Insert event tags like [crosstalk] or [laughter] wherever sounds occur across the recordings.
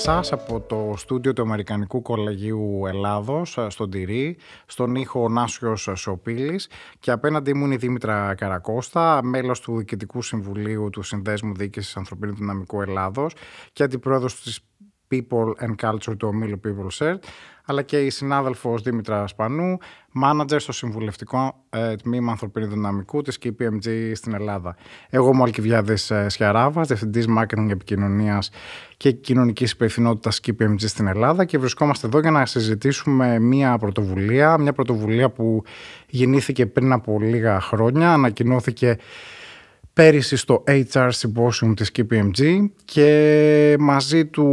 σας από το στούντιο του Αμερικανικού Κολεγίου Ελλάδος στον Τυρί, στον ήχο Νάσιος Σοπίλης και απέναντι μου είναι η Δήμητρα Καρακώστα, μέλος του Διοικητικού Συμβουλίου του Συνδέσμου Διοίκησης Ανθρωπίνου Δυναμικού Ελλάδος και αντιπρόεδρος της People and Culture του ομίλου People Shared, αλλά και η συνάδελφος Δήμητρα Σπανού, μάνατζερ στο συμβουλευτικό ε, τμήμα ανθρωπίνου δυναμικού της KPMG στην Ελλάδα. Εγώ είμαι ο Αλκιβιάδης ε, Σιαράβας, Διευθυντής Marketing Επικοινωνίας και Κοινωνικής Υπευθυνότητας KPMG στην Ελλάδα και βρισκόμαστε εδώ για να συζητήσουμε μια πρωτοβουλία, μια πρωτοβουλία που γεννήθηκε πριν από λίγα χρόνια, ανακοινώθηκε πέρυσι στο HR Symposium της KPMG και μαζί του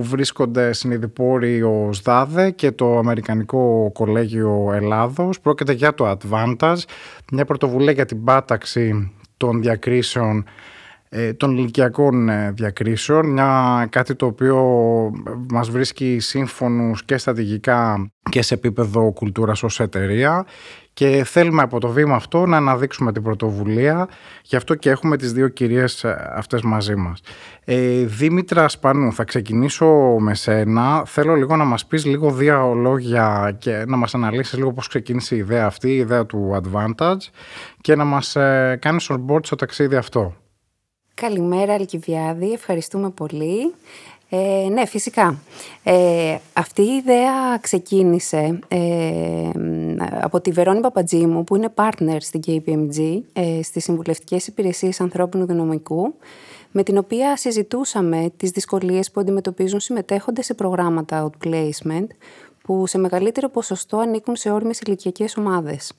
βρίσκονται συνειδηπόροι ο ΣΔΑΔΕ και το Αμερικανικό Κολέγιο Ελλάδος. Πρόκειται για το Advantage, μια πρωτοβουλία για την πάταξη των διακρίσεων ε, των ηλικιακών ε, διακρίσεων, μια, κάτι το οποίο μας βρίσκει σύμφωνους και στρατηγικά και σε επίπεδο κουλτούρας ως εταιρεία και θέλουμε από το βήμα αυτό να αναδείξουμε την πρωτοβουλία γι' αυτό και έχουμε τις δύο κυρίες ε, αυτές μαζί μας. Ε, Δήμητρα Σπανού, θα ξεκινήσω με σένα. Θέλω λίγο να μας πεις λίγο δύο λόγια και να μας αναλύσεις λίγο πώς ξεκίνησε η ιδέα αυτή, η ιδέα του Advantage και να μας ε, κάνεις on board στο ταξίδι αυτό. Καλημέρα Αλκιβιάδη, ευχαριστούμε πολύ. Ε, ναι, φυσικά. Ε, αυτή η ιδέα ξεκίνησε ε, από τη Βερόνη Παπατζήμου, που είναι partner στην KPMG, ε, στις Συμβουλευτικές Υπηρεσίες Ανθρώπινου Δυναμικού, με την οποία συζητούσαμε τις δυσκολίες που αντιμετωπίζουν συμμετέχοντες σε προγράμματα outplacement, που σε μεγαλύτερο ποσοστό ανήκουν σε όριμες ηλικιακές ομάδες.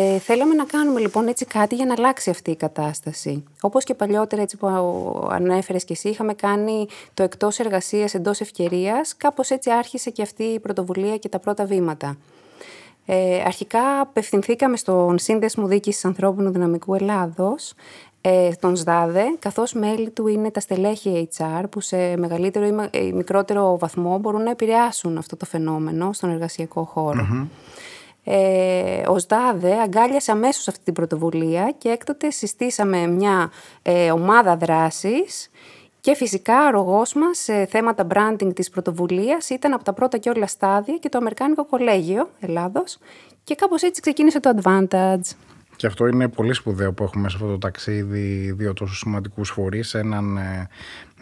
Ε, θέλαμε να κάνουμε λοιπόν έτσι κάτι για να αλλάξει αυτή η κατάσταση. Όπως και παλιότερα έτσι που ανέφερες και εσύ είχαμε κάνει το εκτός εργασίας εντός ευκαιρίας, κάπως έτσι άρχισε και αυτή η πρωτοβουλία και τα πρώτα βήματα. Ε, αρχικά απευθυνθήκαμε στον Σύνδεσμο Δίκησης Ανθρώπινου Δυναμικού Ελλάδος, ε, τον ΣΔΑΔΕ, καθώς μέλη του είναι τα στελέχη HR που σε μεγαλύτερο ή μικρότερο βαθμό μπορούν να επηρεάσουν αυτό το φαινόμενο στον εργασιακό ε, ο ΣΔΑΔΕ αγκάλιασε αμέσως αυτή την πρωτοβουλία και έκτοτε συστήσαμε μια ε, ομάδα δράσης και φυσικά αρρωγός μας σε θέματα branding της πρωτοβουλίας ήταν από τα πρώτα και όλα στάδια και το Αμερικάνικο Κολέγιο Ελλάδος και κάπως έτσι ξεκίνησε το Advantage. Και αυτό είναι πολύ σπουδαίο που έχουμε σε αυτό το ταξίδι δύο τόσο σημαντικούς φορείς, έναν ε,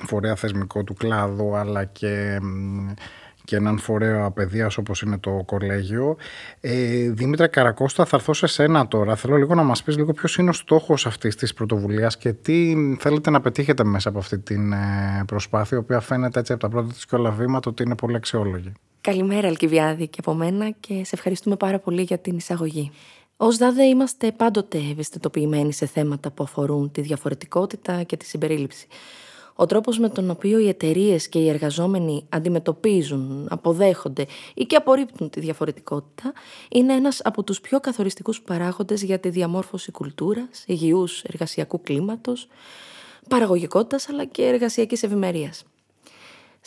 φορέα θεσμικό του κλάδου αλλά και και έναν φορέα παιδείας όπως είναι το κολέγιο. Ε, Δήμητρα Καρακώστα, θα έρθω σε σένα τώρα. Θέλω λίγο να μας πεις λίγο ποιος είναι ο στόχος αυτής της πρωτοβουλίας και τι θέλετε να πετύχετε μέσα από αυτή την ε, προσπάθεια, η οποία φαίνεται έτσι από τα πρώτα της και όλα βήματα ότι είναι πολύ αξιόλογη. Καλημέρα, Αλκιβιάδη, και από μένα και σε ευχαριστούμε πάρα πολύ για την εισαγωγή. Ω ΔΑΔΕ είμαστε πάντοτε ευαισθητοποιημένοι σε θέματα που αφορούν τη διαφορετικότητα και τη συμπερίληψη. Ο τρόπος με τον οποίο οι εταιρείες και οι εργαζόμενοι αντιμετωπίζουν, αποδέχονται ή και απορρίπτουν τη διαφορετικότητα είναι ένας από τους πιο καθοριστικούς παράγοντες για τη διαμόρφωση κουλτούρας, υγιούς εργασιακού κλίματος, παραγωγικότητας αλλά και εργασιακής ευημερίας.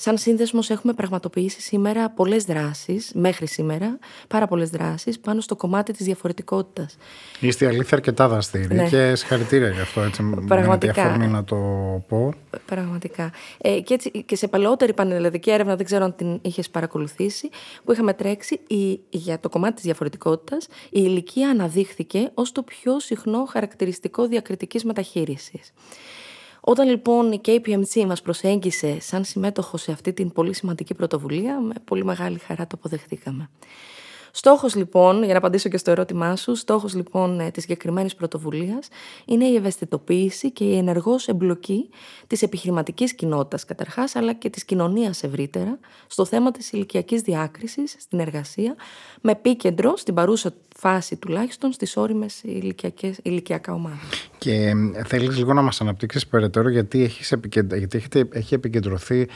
Σαν σύνδεσμος έχουμε πραγματοποιήσει σήμερα πολλές δράσεις, μέχρι σήμερα, πάρα πολλές δράσεις πάνω στο κομμάτι της διαφορετικότητας. Είστε αλήθεια αρκετά δραστήριοι ναι. και συγχαρητήρια γι' αυτό, έτσι Πραγματικά. με να το πω. Πραγματικά. Ε, και, έτσι, και σε παλαιότερη πανελλαδική έρευνα, δεν ξέρω αν την είχες παρακολουθήσει, που είχαμε τρέξει η, για το κομμάτι της διαφορετικότητας, η ηλικία αναδείχθηκε ως το πιο συχνό χαρακτηριστικό διακριτικής μεταχείρισης. Όταν λοιπόν η KPMG μας προσέγγισε σαν συμμέτοχο σε αυτή την πολύ σημαντική πρωτοβουλία, με πολύ μεγάλη χαρά το αποδεχτήκαμε. Στόχος λοιπόν, για να απαντήσω και στο ερώτημά σου, στόχος λοιπόν ε, της συγκεκριμένης πρωτοβουλίας είναι η ευαισθητοποίηση και η ενεργός εμπλοκή της επιχειρηματικής κοινότητας καταρχάς, αλλά και της κοινωνίας ευρύτερα, στο θέμα της ηλικιακής διάκρισης στην εργασία, με επίκεντρο στην παρούσα φάση τουλάχιστον στις όριμες ηλικιακά ομάδα. Και ε, θέλεις λίγο να μας αναπτύξεις περαιτέρω γιατί, έχεις γιατί έχετε... έχει επικεντρωθεί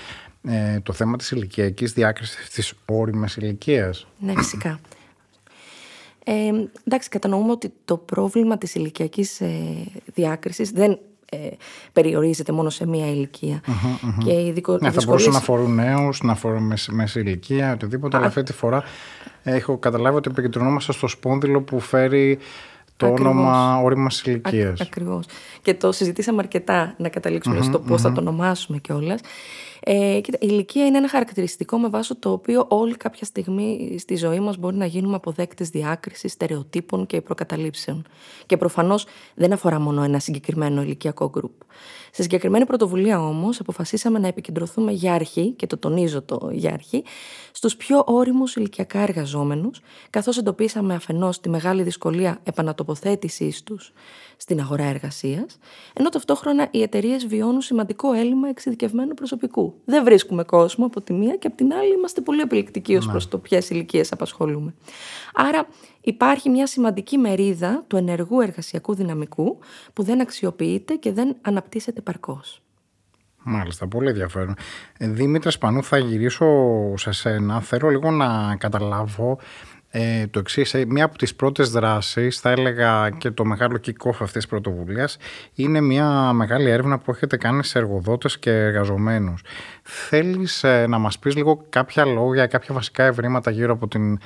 ε, το θέμα της ηλικιακής διάκρισης της όριμες ηλικίας. Ναι, φυσικά. Ε, εντάξει, κατανοούμε ότι το πρόβλημα της ηλικιακής ε, διάκρισης δεν ε, περιορίζεται μόνο σε μία ηλικία. Και οι δικο... ναι, θα μπορούσαν να αφορούν νέους, να αφορούν μέση ηλικία, οτιδήποτε, αλλά αυτή τη φορά έχω καταλάβει ότι επικεντρωνόμαστε στο σπόνδυλο που φέρει το Ακριβώς. όνομα όρημα ηλικίας. Ακριβώς. Και το συζητήσαμε αρκετά να καταλήξουμε στο πώς θα το ονομάσουμε κιόλας. Ε, κοίτα, η ηλικία είναι ένα χαρακτηριστικό με βάση το οποίο όλοι κάποια στιγμή στη ζωή μας μπορεί να γίνουμε αποδέκτες διάκρισης, στερεοτύπων και προκαταλήψεων. Και προφανώς δεν αφορά μόνο ένα συγκεκριμένο ηλικιακό γκρουπ. Σε συγκεκριμένη πρωτοβουλία όμως, αποφασίσαμε να επικεντρωθούμε για αρχή, και το τονίζω το για αρχή, στους πιο όριμους ηλικιακά εργαζόμενους, καθώς εντοπίσαμε αφενός τη μεγάλη δυσκολία επανατοποθέτησής τους στην αγορά εργασίας, ενώ ταυτόχρονα οι εταιρείες βιώνουν σημαντικό έλλειμμα εξειδικευμένου προσωπικού. Δεν βρίσκουμε κόσμο από τη μία και από την άλλη είμαστε πολύ επιλεκτικοί ως ναι. προς το ποιες ηλικίες απασχολούμε. Άρα υπάρχει μια σημαντική μερίδα του ενεργού εργασιακού δυναμικού που δεν αξιοποιείται και δεν αναπτύσσεται παρκώς. Μάλιστα, πολύ ενδιαφέρον. Ε, Δήμητρα Σπανού, θα γυρίσω σε σένα. Θέλω λίγο να καταλάβω ε, το εξής. Ε, μία από τις πρώτες δράσεις, θα έλεγα και το μεγάλο kick-off αυτής της πρωτοβουλίας, είναι μια μεγάλη έρευνα που έχετε κάνει σε εργοδότες και εργαζομένους. Θέλεις ε, να μας πεις λίγο κάποια λόγια, κάποια βασικά ευρήματα γύρω από την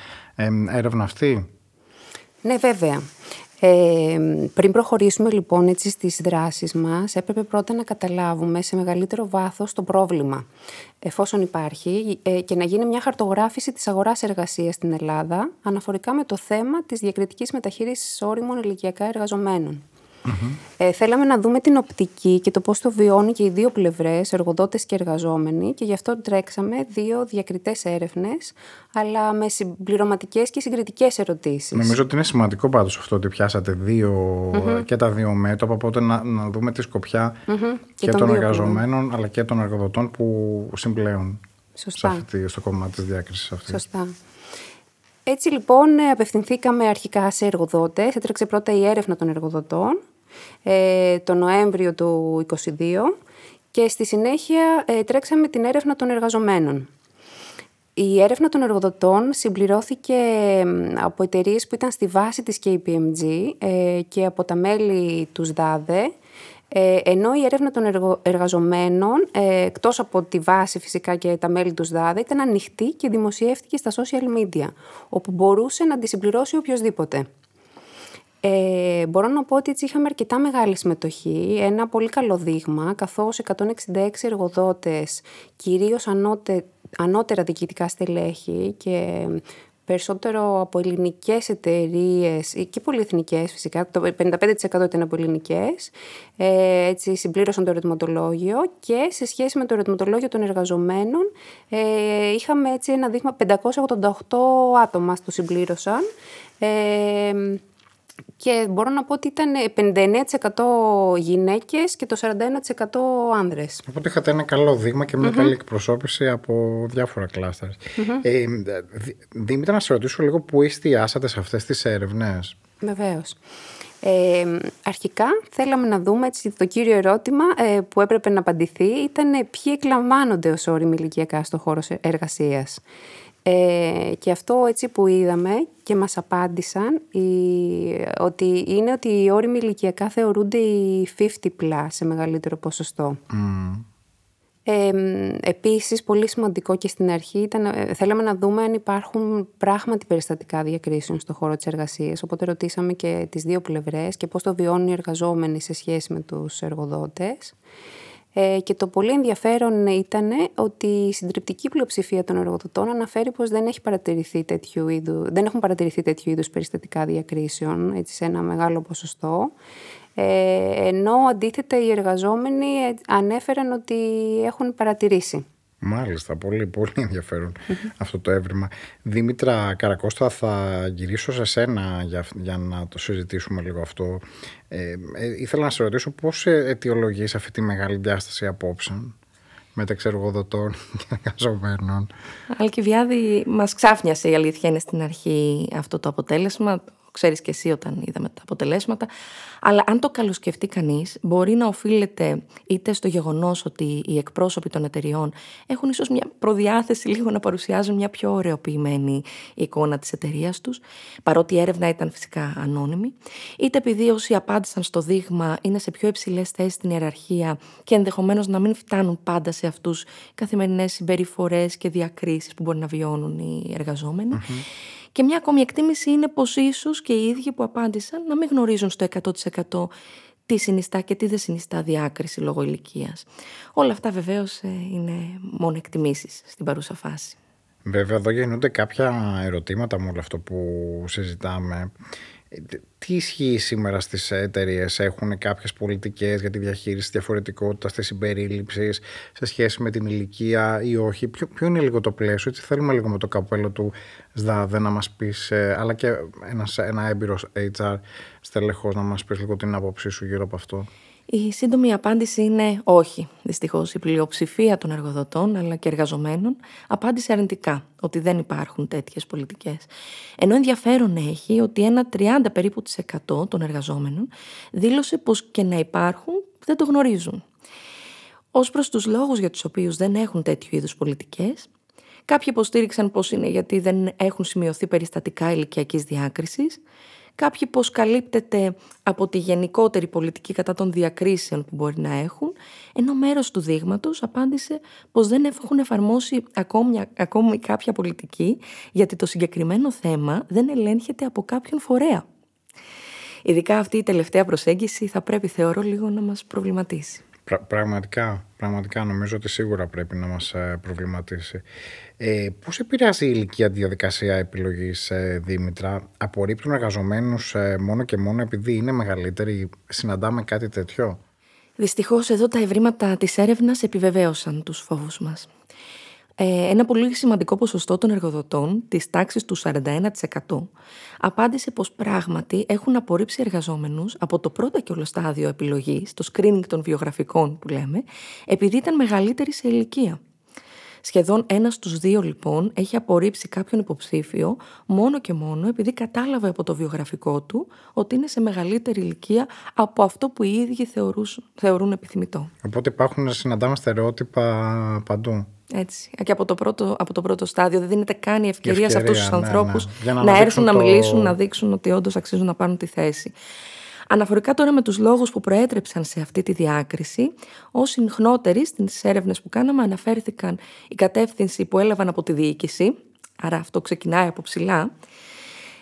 έρευνα αυτή; Ναι, βέβαια. Ε, πριν προχωρήσουμε λοιπόν έτσι στις δράσεις μας, έπρεπε πρώτα να καταλάβουμε σε μεγαλύτερο βάθος το πρόβλημα, εφόσον υπάρχει, ε, και να γίνει μια χαρτογράφηση της αγοράς εργασίας στην Ελλάδα, αναφορικά με το θέμα της διακριτικής μεταχείρισης όριμων ηλικιακά εργαζομένων. Ε, θέλαμε να δούμε την οπτική και το πώς το βιώνει και οι δύο πλευρές, εργοδότες και εργαζόμενοι και γι' αυτό τρέξαμε δύο διακριτές έρευνες, αλλά με συμπληρωματικές και συγκριτικές ερωτήσεις. Νομίζω ότι είναι σημαντικό πάντως αυτό ότι πιάσατε και τα δύο μέτωπα, οπότε να, να δούμε τη σκοπιά και, των εργαζομένων αλλά και των εργοδοτών που συμπλέουν Σωστά. Σε αυτή, στο κομμάτι της διάκρισης αυτής. Σωστά. Έτσι λοιπόν απευθυνθήκαμε αρχικά σε εργοδότες. Έτρεξε πρώτα η έρευνα των εργοδοτών ε, το Νοέμβριο του 2022 και στη συνέχεια ε, τρέξαμε την έρευνα των εργαζομένων. Η έρευνα των εργοδοτών συμπληρώθηκε από εταιρείες που ήταν στη βάση της KPMG ε, και από τα μέλη τους ΣΔΑΔΕ, ε, ενώ η έρευνα των εργαζομένων, ε, εκτός από τη βάση φυσικά και τα μέλη τους ΣΔΑΔΕ, ήταν ανοιχτή και δημοσιεύτηκε στα social media, όπου μπορούσε να τη συμπληρώσει οποιοδήποτε. Ε, μπορώ να πω ότι έτσι είχαμε αρκετά μεγάλη συμμετοχή, ένα πολύ καλό δείγμα, καθώς 166 εργοδότες, κυρίως ανώτε, ανώτερα διοικητικά στελέχη και περισσότερο από ελληνικές εταιρείες και πολυεθνικές φυσικά, το 55% ήταν από ελληνικές, ε, έτσι συμπλήρωσαν το ερωτηματολόγιο και σε σχέση με το ερωτηματολόγιο των εργαζομένων ε, είχαμε έτσι ένα δείγμα 588 άτομα το συμπλήρωσαν. Ε, και μπορώ να πω ότι ήταν 59% γυναίκες και το 41% άνδρες. Οπότε είχατε ένα καλό δείγμα και μια καλή εκπροσώπηση από διάφορα κλάστερ. Ε, Δήμητρα, να σε ρωτήσω λίγο πού εστιάσατε σε αυτές τις έρευνες; Βεβαίως. Ε, αρχικά θέλαμε να δούμε έτσι, το κύριο ερώτημα ε, που έπρεπε να απαντηθεί ήταν ποιοι εκλαμβάνονται ως όριμοι ηλικιακά στο χώρο εργασίας. Ε, και αυτό έτσι που είδαμε και μας απάντησαν ότι είναι ότι οι όριμοι ηλικιακά θεωρούνται οι 50 plus σε μεγαλύτερο ποσοστό. Mm. Ε, επίσης, πολύ σημαντικό και στην αρχή ήταν, ε, θέλαμε να δούμε αν υπάρχουν πράγματι περιστατικά διακρίσεων στον χώρο της εργασίας. Οπότε ρωτήσαμε και τις δύο πλευρές και πώς το βιώνουν οι εργαζόμενοι σε σχέση με τους εργοδότες. Ε, και το πολύ ενδιαφέρον ήταν ότι η συντριπτική πλειοψηφία των εργοδοτών αναφέρει πως δεν, έχει παρατηρηθεί τέτοιου είδου, δεν έχουν παρατηρηθεί τέτοιου είδους περιστατικά διακρίσεων έτσι, σε ένα μεγάλο ποσοστό. Ε, ενώ αντίθετα οι εργαζόμενοι ανέφεραν ότι έχουν παρατηρήσει. Μάλιστα, πολύ, πολύ [laughs] αυτό το έβριμα. Δήμητρα Καρακώστα, θα γυρίσω σε σένα για, για να το συζητήσουμε λίγο αυτό. Ε, ε, ήθελα να σε ρωτήσω πώς αιτιολογείς αυτή τη μεγάλη διάσταση απόψεων μεταξύ εργοδοτών [laughs] και εργαζομένων. Αλκιβιάδη, μας ξάφνιασε η αλήθεια είναι στην αρχή αυτό το αποτέλεσμα ξέρεις και εσύ όταν είδαμε τα αποτελέσματα. Αλλά αν το καλοσκεφτεί κανείς, μπορεί να οφείλεται είτε στο γεγονός ότι οι εκπρόσωποι των εταιριών έχουν ίσως μια προδιάθεση [laughs] λίγο να παρουσιάζουν μια πιο ωρεοποιημένη εικόνα της εταιρείας τους, παρότι η έρευνα ήταν φυσικά ανώνυμη, είτε επειδή όσοι απάντησαν στο δείγμα είναι σε πιο υψηλές θέσεις στην ιεραρχία και ενδεχομένως να μην φτάνουν πάντα σε αυτούς καθημερινές συμπεριφορές και διακρίσεις που μπορεί να βιώνουν οι εργαζομενοι και μια ακόμη εκτίμηση είναι πως ίσως και οι ίδιοι που απάντησαν να μην γνωρίζουν στο 100% τι συνιστά και τι δεν συνιστά διάκριση λόγω ηλικίας. Όλα αυτά βεβαίως ε, είναι μόνο εκτιμήσεις στην παρούσα φάση. Βέβαια, εδώ γεννούνται κάποια ερωτήματα με όλο αυτό που συζητάμε. Τι ισχύει σήμερα στις εταιρείες, έχουν κάποιες πολιτικές για τη διαχείριση της διαφορετικότητας, της συμπερίληψης σε σχέση με την ηλικία ή όχι; Ποιο, ποιο είναι λίγο το πλαίσιο, έτσι θέλουμε λίγο με το καπέλο του ΣΔΑΔΕ να μας πεις, ε, αλλά και ένας, ένα έμπειρος HR στελεχός να μας πεις λίγο την άποψή σου γύρω από αυτό. Η σύντομη απάντηση είναι όχι. Δυστυχώς, η πλειοψηφία των εργοδοτών αλλά και εργαζομένων απάντησε αρνητικά ότι δεν υπάρχουν τέτοιες πολιτικές. Ενώ ενδιαφέρον έχει ότι ένα 30 περίπου της 100 των εργαζόμενων δήλωσε πως και να υπάρχουν δεν το γνωρίζουν. Ω προς τους λόγους για τους οποίους δεν έχουν τέτοιου είδους πολιτικές, κάποιοι υποστήριξαν πως είναι γιατί δεν έχουν σημειωθεί περιστατικά ηλικιακής διάκρισης, κάποιοι πως καλύπτεται από τη γενικότερη πολιτική κατά των διακρίσεων που μπορεί να έχουν, ενώ μέρος του δείγματος απάντησε πως δεν έχουν εφαρμόσει ακόμη, ακόμη κάποια πολιτική, γιατί το συγκεκριμένο θέμα δεν ελέγχεται από κάποιον φορέα. Ειδικά αυτή η τελευταία προσέγγιση θα πρέπει θεωρώ λίγο να μας προβληματίσει πραγματικά, πραγματικά νομίζω ότι σίγουρα πρέπει να μας ε, προβληματίσει. Ε, πώς επηρεάζει η ηλικία τη διαδικασία επιλογής, ε, Δήμητρα, απορρίπτουν εργαζομένους ε, μόνο και μόνο επειδή είναι μεγαλύτεροι, συναντάμε κάτι τέτοιο; Δυστυχώς εδώ τα ευρήματα της έρευνας επιβεβαίωσαν τους φόβους μας. Ε, ένα πολύ σημαντικό ποσοστό των εργοδοτών, της τάξης του 41%, απάντησε πως πράγματι έχουν απορρίψει εργαζόμενους από το πρώτο και όλο στάδιο επιλογής, το screening των βιογραφικών που λέμε, επειδή ήταν μεγαλύτεροι σε ηλικία. Σχεδόν ένας στους δύο λοιπόν έχει απορρίψει κάποιον υποψήφιο μόνο και μόνο επειδή κατάλαβε από το βιογραφικό του ότι είναι σε μεγαλύτερη ηλικία από αυτό που οι ίδιοι θεωρούν, θεωρούν επιθυμητό. Οπότε υπάρχουν συναντάμε στερεότυπα παντού. Έτσι. Και από το, πρώτο, από το πρώτο στάδιο δεν δίνεται καν η ευκαιρία, ευκαιρία σε αυτούς τους ναι, ανθρώπους ναι. να, να έρθουν το... να μιλήσουν, να δείξουν ότι όντως αξίζουν να πάρουν τη θέση. Αναφορικά τώρα με τους λόγους που προέτρεψαν σε αυτή τη διάκριση, ως συχνότεροι στις έρευνες που κάναμε αναφέρθηκαν η κατεύθυνση που έλαβαν από τη διοίκηση, άρα αυτό ξεκινάει από ψηλά,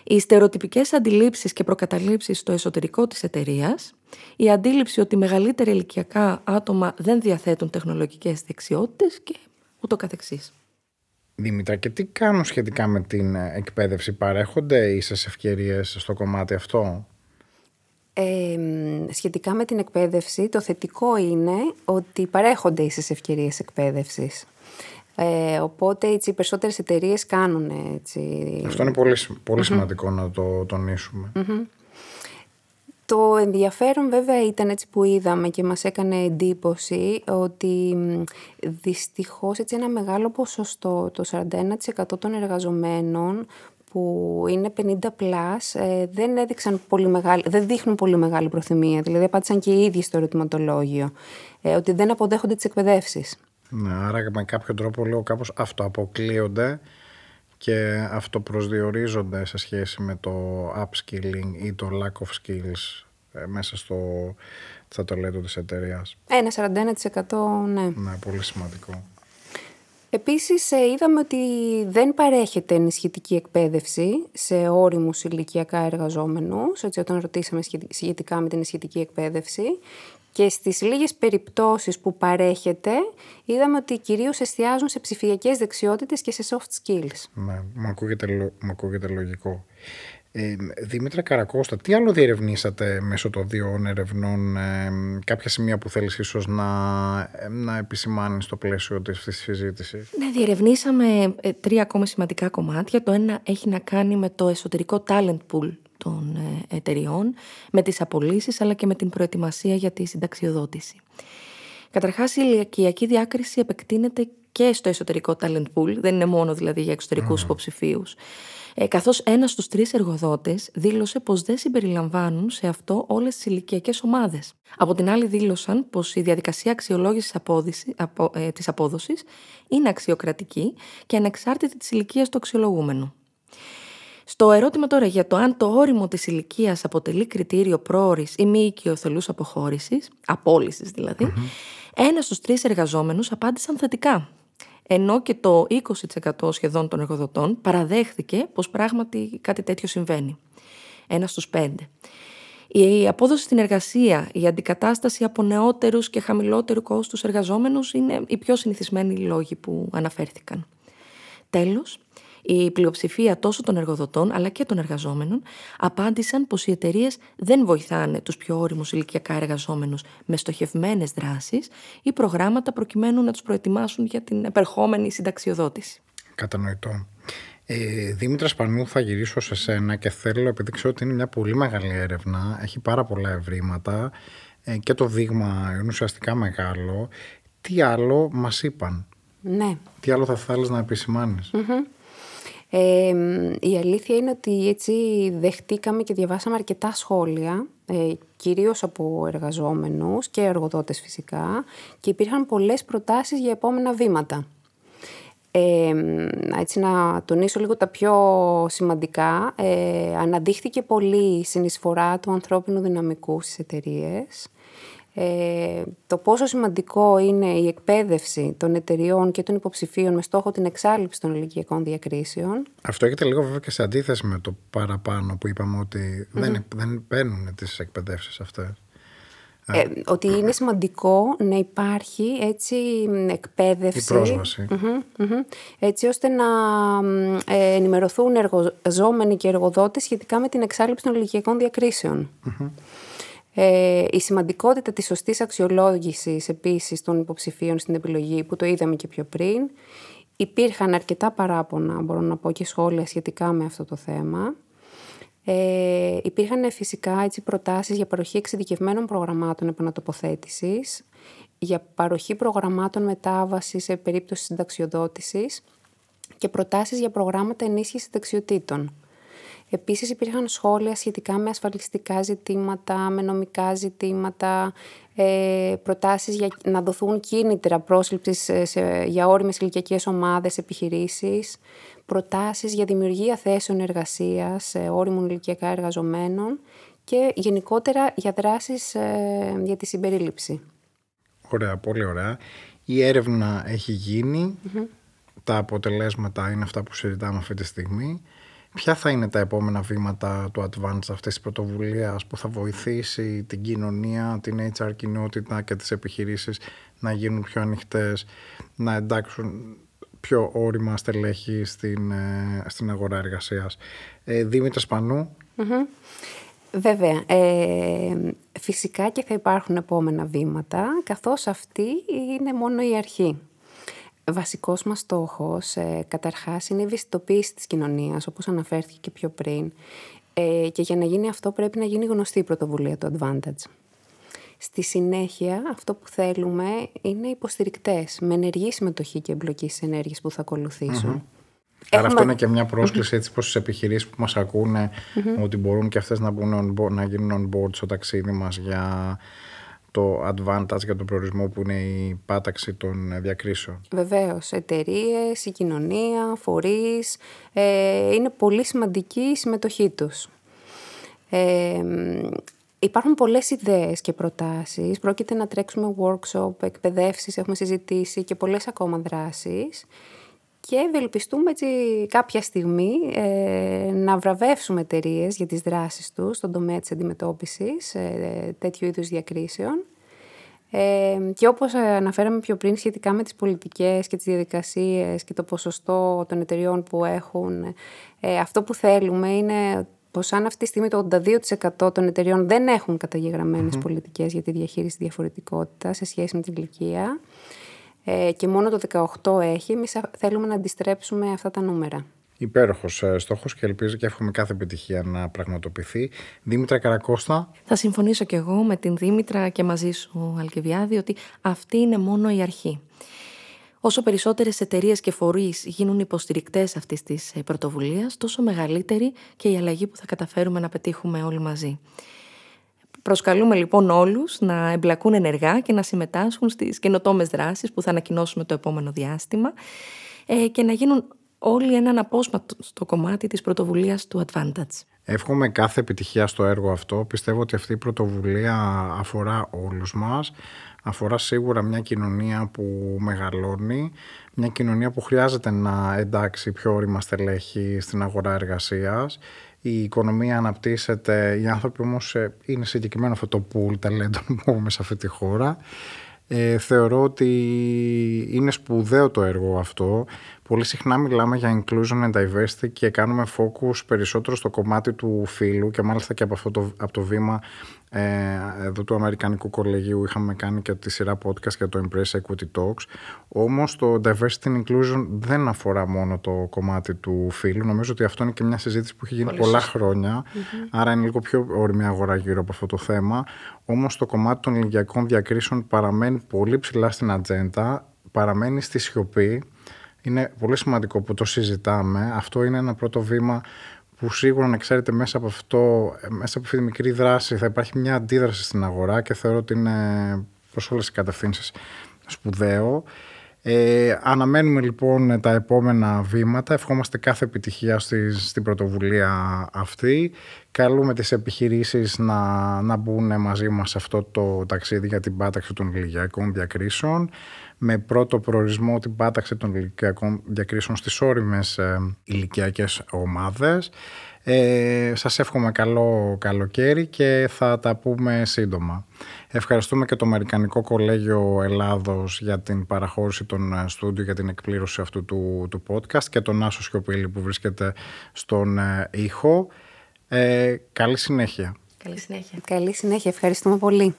οι στερεοτυπικές αντιλήψεις και προκαταλήψεις στο εσωτερικό της εταιρείας, η αντίληψη ότι μεγαλύτερα ηλικιακά άτομα δεν διαθέτουν τεχνολογικές δεξιότητες και ούτω καθεξής. Δήμητρα, και τι κάνουν σχετικά με την εκπαίδευση, παρέχονται ίσες ευκαιρίες στο κομμάτι αυτό; Ε, σχετικά με την εκπαίδευση, το θετικό είναι ότι παρέχονται ίσες ευκαιρίες εκπαίδευσης. Ε, οπότε έτσι, οι περισσότερες εταιρείες κάνουν έτσι... Αυτό είναι πολύ, πολύ σημαντικό να το τονισουμε Το ενδιαφέρον βέβαια ήταν έτσι που είδαμε και μας έκανε εντύπωση ότι δυστυχώς έτσι ένα μεγάλο ποσοστό, το 41% των εργαζομένων που είναι 50 plus ε, δεν, έδειξαν πολύ μεγάλη, δεν δείχνουν πολύ μεγάλη προθυμία. Δηλαδή απάντησαν και οι ίδιοι στο ερωτηματολόγιο ε, ότι δεν αποδέχονται τις εκπαιδεύσεις. Ναι, άρα με κάποιο τρόπο λέω κάπως αυτοαποκλείονται και αυτοπροσδιορίζονται σε σχέση με το upskilling ή το lack of skills ε, μέσα στο θα το λέτε της εταιρείας. Ένα 41% ναι. Ναι, πολύ σημαντικό. Επίσης ε, είδαμε ότι δεν παρέχεται ενισχυτική εκπαίδευση σε όριμους ηλικιακά εργαζόμενους, έτσι όταν ρωτήσαμε σχετικά με την ενισχυτική εκπαίδευση και στις λίγες περιπτώσεις που παρέχεται είδαμε ότι κυρίως εστιάζουν σε ψηφιακές δεξιότητες και σε soft skills. Ναι, μου ακούγεται, ακούγεται λογικό. Ε, Δήμητρα Καρακώστα, τι άλλο διερευνήσατε μέσω των δύο ερευνών, ε, κάποια σημεία που θέλεις ίσως να, ε, να επισημάνεις στο πλαίσιο της, της συζήτησης; Ναι, διερευνήσαμε ε, τρία ακόμα σημαντικά κομμάτια. Το ένα έχει να κάνει με το εσωτερικό talent pool των ε, εταιριών, με τις απολύσεις αλλά και με την προετοιμασία για τη συνταξιοδότηση. Καταρχάς η ηλικιακή διάκριση επεκτείνεται και στο εσωτερικό talent pool, δεν είναι μόνο δηλαδή για εξωτερικούς mm. υποψηφίους ε, καθώς ένας στους τρεις εργοδότες δήλωσε πως δεν συμπεριλαμβάνουν σε αυτό όλες τις ηλικιακές ομάδες. Από την άλλη δήλωσαν πως η διαδικασία αξιολόγησης απόδοση, απο, ε, της απόδοσης είναι αξιοκρατική και ανεξάρτητη της ηλικίας του αξιολογούμενου. Στο ερώτημα τώρα για το αν το όριμο της ηλικίας αποτελεί κριτήριο πρόορης ή μη οικειοθελούς αποχώρησης, απόλυσης δηλαδή, mm-hmm. ένας στους τρεις εργαζόμενους απάντησαν θετικά ενώ και το 20% σχεδόν των εργοδοτών παραδέχθηκε πως πράγματι κάτι τέτοιο συμβαίνει. Ένας στους πέντε. Η απόδοση στην εργασία, η αντικατάσταση από νεότερους και χαμηλότερου κόστους εργαζόμενους είναι οι πιο συνηθισμένοι λόγοι που αναφέρθηκαν. Τέλος, η πλειοψηφία τόσο των εργοδοτών αλλά και των εργαζόμενων απάντησαν πως οι εταιρείες δεν βοηθάνε τους πιο όριμους ηλικιακά εργαζόμενους με στοχευμένες δράσεις ή προγράμματα προκειμένου να τους προετοιμάσουν για την επερχόμενη συνταξιοδότηση. Κατανοητό. Ε, Δήμητρας Σπανού, θα γυρίσω σε σένα και θέλω, επειδή ξέρω ότι είναι μια πολύ μεγάλη έρευνα, έχει πάρα πολλά ευρήματα ε, και το δείγμα είναι ουσιαστικά μεγάλο. Τι άλλο μας είπαν, Ναι. τι άλλο θα θέλεις να επισημάνεις; Ε, η αλήθεια είναι ότι έτσι δεχτήκαμε και διαβάσαμε αρκετά σχόλια, ε, κυρίως από εργαζόμενους και εργοδότες φυσικά, και υπήρχαν πολλές προτάσεις για επόμενα βήματα. Ε, έτσι να τονίσω λίγο τα πιο σημαντικά. Ε, αναδείχθηκε πολύ η συνεισφορά του ανθρώπινου δυναμικού στις εταιρείες. Ε, το πόσο σημαντικό είναι η εκπαίδευση των εταιριών και των υποψηφίων με στόχο την εξάλληψη των ηλικιακών διακρίσεων. Αυτό έχετε λίγο βέβαια και σε αντίθεση με το παραπάνω που είπαμε ότι δεν, δεν παίρνουν τις εκπαιδεύσεις αυτές. Ε, ότι είναι σημαντικό να υπάρχει έτσι εκπαίδευση. Η πρόσβαση. Μμμ, μμμ. έτσι ώστε να μ, ε, ενημερωθούν εργαζόμενοι και εργοδότες σχετικά με την εξάλληψη των ηλικιακών διακρίσεων. Ε, η σημαντικότητα της σωστής αξιολόγησης επίσης των υποψηφίων στην επιλογή που το είδαμε και πιο πριν. Υπήρχαν αρκετά παράπονα, μπορώ να πω, και σχόλια σχετικά με αυτό το θέμα. Ε, υπήρχαν φυσικά έτσι, προτάσεις για παροχή εξειδικευμένων προγραμμάτων επανατοποθέτησης, για παροχή προγραμμάτων μετάβασης σε περίπτωση συνταξιοδότησης και προτάσεις για προγράμματα ενίσχυσης δεξιοτήτων. Επίσης υπήρχαν σχόλια σχετικά με ασφαλιστικά ζητήματα, με νομικά ζητήματα, ε, προτάσεις για να δοθούν κίνητρα πρόσληψης σε, σε, για όριμες ηλικιακές ομάδες, επιχειρήσεις, προτάσεις για δημιουργία θέσεων εργασίας ε, όριμων ηλικιακά εργαζομένων και γενικότερα για δράσεις ε, για τη συμπερίληψη. Ωραία, πολύ ωραία. Η έρευνα έχει γίνει. Τα αποτελέσματα είναι αυτά που συζητάμε αυτή τη στιγμή. Ποια θα είναι τα επόμενα βήματα του Advance αυτής της πρωτοβουλίας που θα βοηθήσει την κοινωνία, την HR κοινότητα και τις επιχειρήσεις να γίνουν πιο ανοιχτές, να εντάξουν πιο όρημα στελέχη στην, ε, στην αγορά εργασίας. Ε, Δήμητρα Σπανού, Βέβαια, ε, φυσικά και θα υπάρχουν επόμενα βήματα, καθώς αυτή είναι μόνο η αρχή. Βασικός μας στόχος, ε, καταρχάς, είναι η ευαισθητοποίηση της κοινωνίας, όπως αναφέρθηκε και πιο πριν. Ε, και για να γίνει αυτό πρέπει να γίνει γνωστή η πρωτοβουλία του Advantage. Στη συνέχεια, αυτό που θέλουμε είναι υποστηρικτές, με ενεργή συμμετοχή και εμπλοκή στις ενέργειες που θα ακολουθήσουν. Άρα αυτό είναι και μια πρόσκληση έτσι προς τις επιχειρήσεις που μας ακούνε ότι μπορούν και αυτές να, μπουν on board, να γίνουν on board στο ταξίδι μας για το advantage, για τον προορισμό που είναι η πάταξη των διακρίσεων. Βεβαίως, εταιρείες, η κοινωνία, φορείς, ε, είναι πολύ σημαντική η συμμετοχή τους. Ε, υπάρχουν πολλές ιδέες και προτάσεις. Πρόκειται να τρέξουμε workshop, εκπαιδεύσεις, έχουμε συζητήσει και πολλές ακόμα δράσεις. Και ευελπιστούμε έτσι κάποια στιγμή ε, να βραβεύσουμε εταιρείες για τις δράσεις τους στον τομέα της αντιμετώπισης ε, τέτοιου είδους διακρίσεων. Ε, και όπως αναφέραμε πιο πριν σχετικά με τις πολιτικές και τις διαδικασίες και το ποσοστό των εταιριών που έχουν, ε, αυτό που θέλουμε είναι πως αν αυτή τη στιγμή το 82% των εταιριών δεν έχουν καταγεγραμμένες πολιτικές για τη διαχείριση διαφορετικότητας σε σχέση με την ηλικία ε, και μόνο το 18% έχει, εμείς θέλουμε να αντιστρέψουμε αυτά τα νούμερα. Υπέροχος στόχος και ελπίζω και εύχομαι κάθε επιτυχία να πραγματοποιηθεί. Δήμητρα Καρακώστα. Θα συμφωνήσω κι εγώ με την Δήμητρα και μαζί σου, Αλκεβιάδη, ότι αυτή είναι μόνο η αρχή. Όσο περισσότερες εταιρείες και φορείς γίνουν υποστηρικτές αυτής της πρωτοβουλίας, τόσο μεγαλύτερη και η αλλαγή που θα καταφέρουμε να πετύχουμε όλοι μαζί. Προσκαλούμε λοιπόν όλους να εμπλακούν ενεργά και να συμμετάσχουν στις καινοτόμες δράσεις που θα ανακοινώσουμε το επόμενο διάστημα ε, και να γίνουν όλοι έναν απόσπατο στο κομμάτι της πρωτοβουλίας του Advantage. Εύχομαι κάθε επιτυχία στο έργο αυτό. Πιστεύω ότι αυτή η πρωτοβουλία αφορά όλους μας. Αφορά σίγουρα μια κοινωνία που μεγαλώνει, μια κοινωνία που χρειάζεται να εντάξει πιο όρημα στελέχη στην αγορά εργασίας. Η οικονομία αναπτύσσεται, οι άνθρωποι όμως ε, είναι συγκεκριμένο αυτό το pool ταλέντων που έχουμε σε αυτή τη χώρα. Ε, θεωρώ ότι είναι σπουδαίο το έργο αυτό. Πολύ συχνά μιλάμε για inclusion and diversity και κάνουμε focus περισσότερο στο κομμάτι του φύλου και μάλιστα και από αυτό το, από το βήμα ε, εδώ του Αμερικανικού Κολεγίου είχαμε κάνει και τη σειρά podcast για το Embrace Equity Talks. Όμως το diversity and inclusion δεν αφορά μόνο το κομμάτι του φύλου. Νομίζω ότι αυτό είναι και μια συζήτηση που έχει γίνει πολλά άρα είναι λίγο πιο όρημη αγορά γύρω από αυτό το θέμα. Όμως το κομμάτι των ηλικιακών διακρίσεων παραμένει πολύ ψηλά στην ατζέντα, παραμένει στη σιωπή είναι πολύ σημαντικό που το συζητάμε. Αυτό είναι ένα πρώτο βήμα που σίγουρα να ξέρετε μέσα από αυτό, μέσα από αυτή τη μικρή δράση θα υπάρχει μια αντίδραση στην αγορά και θεωρώ ότι είναι προς όλες τις κατευθύνσεις σπουδαίο. Ε, αναμένουμε λοιπόν τα επόμενα βήματα, ευχόμαστε κάθε επιτυχία στη, στην πρωτοβουλία αυτή. Καλούμε τις επιχειρήσεις να, να μπουν μαζί μας σε αυτό το ταξίδι για την πάταξη των ηλικιακών διακρίσεων με πρώτο προορισμό την πάταξη των ηλικιακών διακρίσεων στις όριμες ε, ηλικιακές ομάδες. Ε, σας εύχομαι καλό καλοκαίρι και θα τα πούμε σύντομα. Ευχαριστούμε και το Αμερικανικό Κολέγιο Ελλάδος για την παραχώρηση των ε, στούντιο για την εκπλήρωση αυτού του, του podcast και τον Άσο Σιωπήλη που βρίσκεται στον ε, ήχο. Ε, καλή συνέχεια. Καλή συνέχεια. Καλή συνέχεια. Ευχαριστούμε πολύ.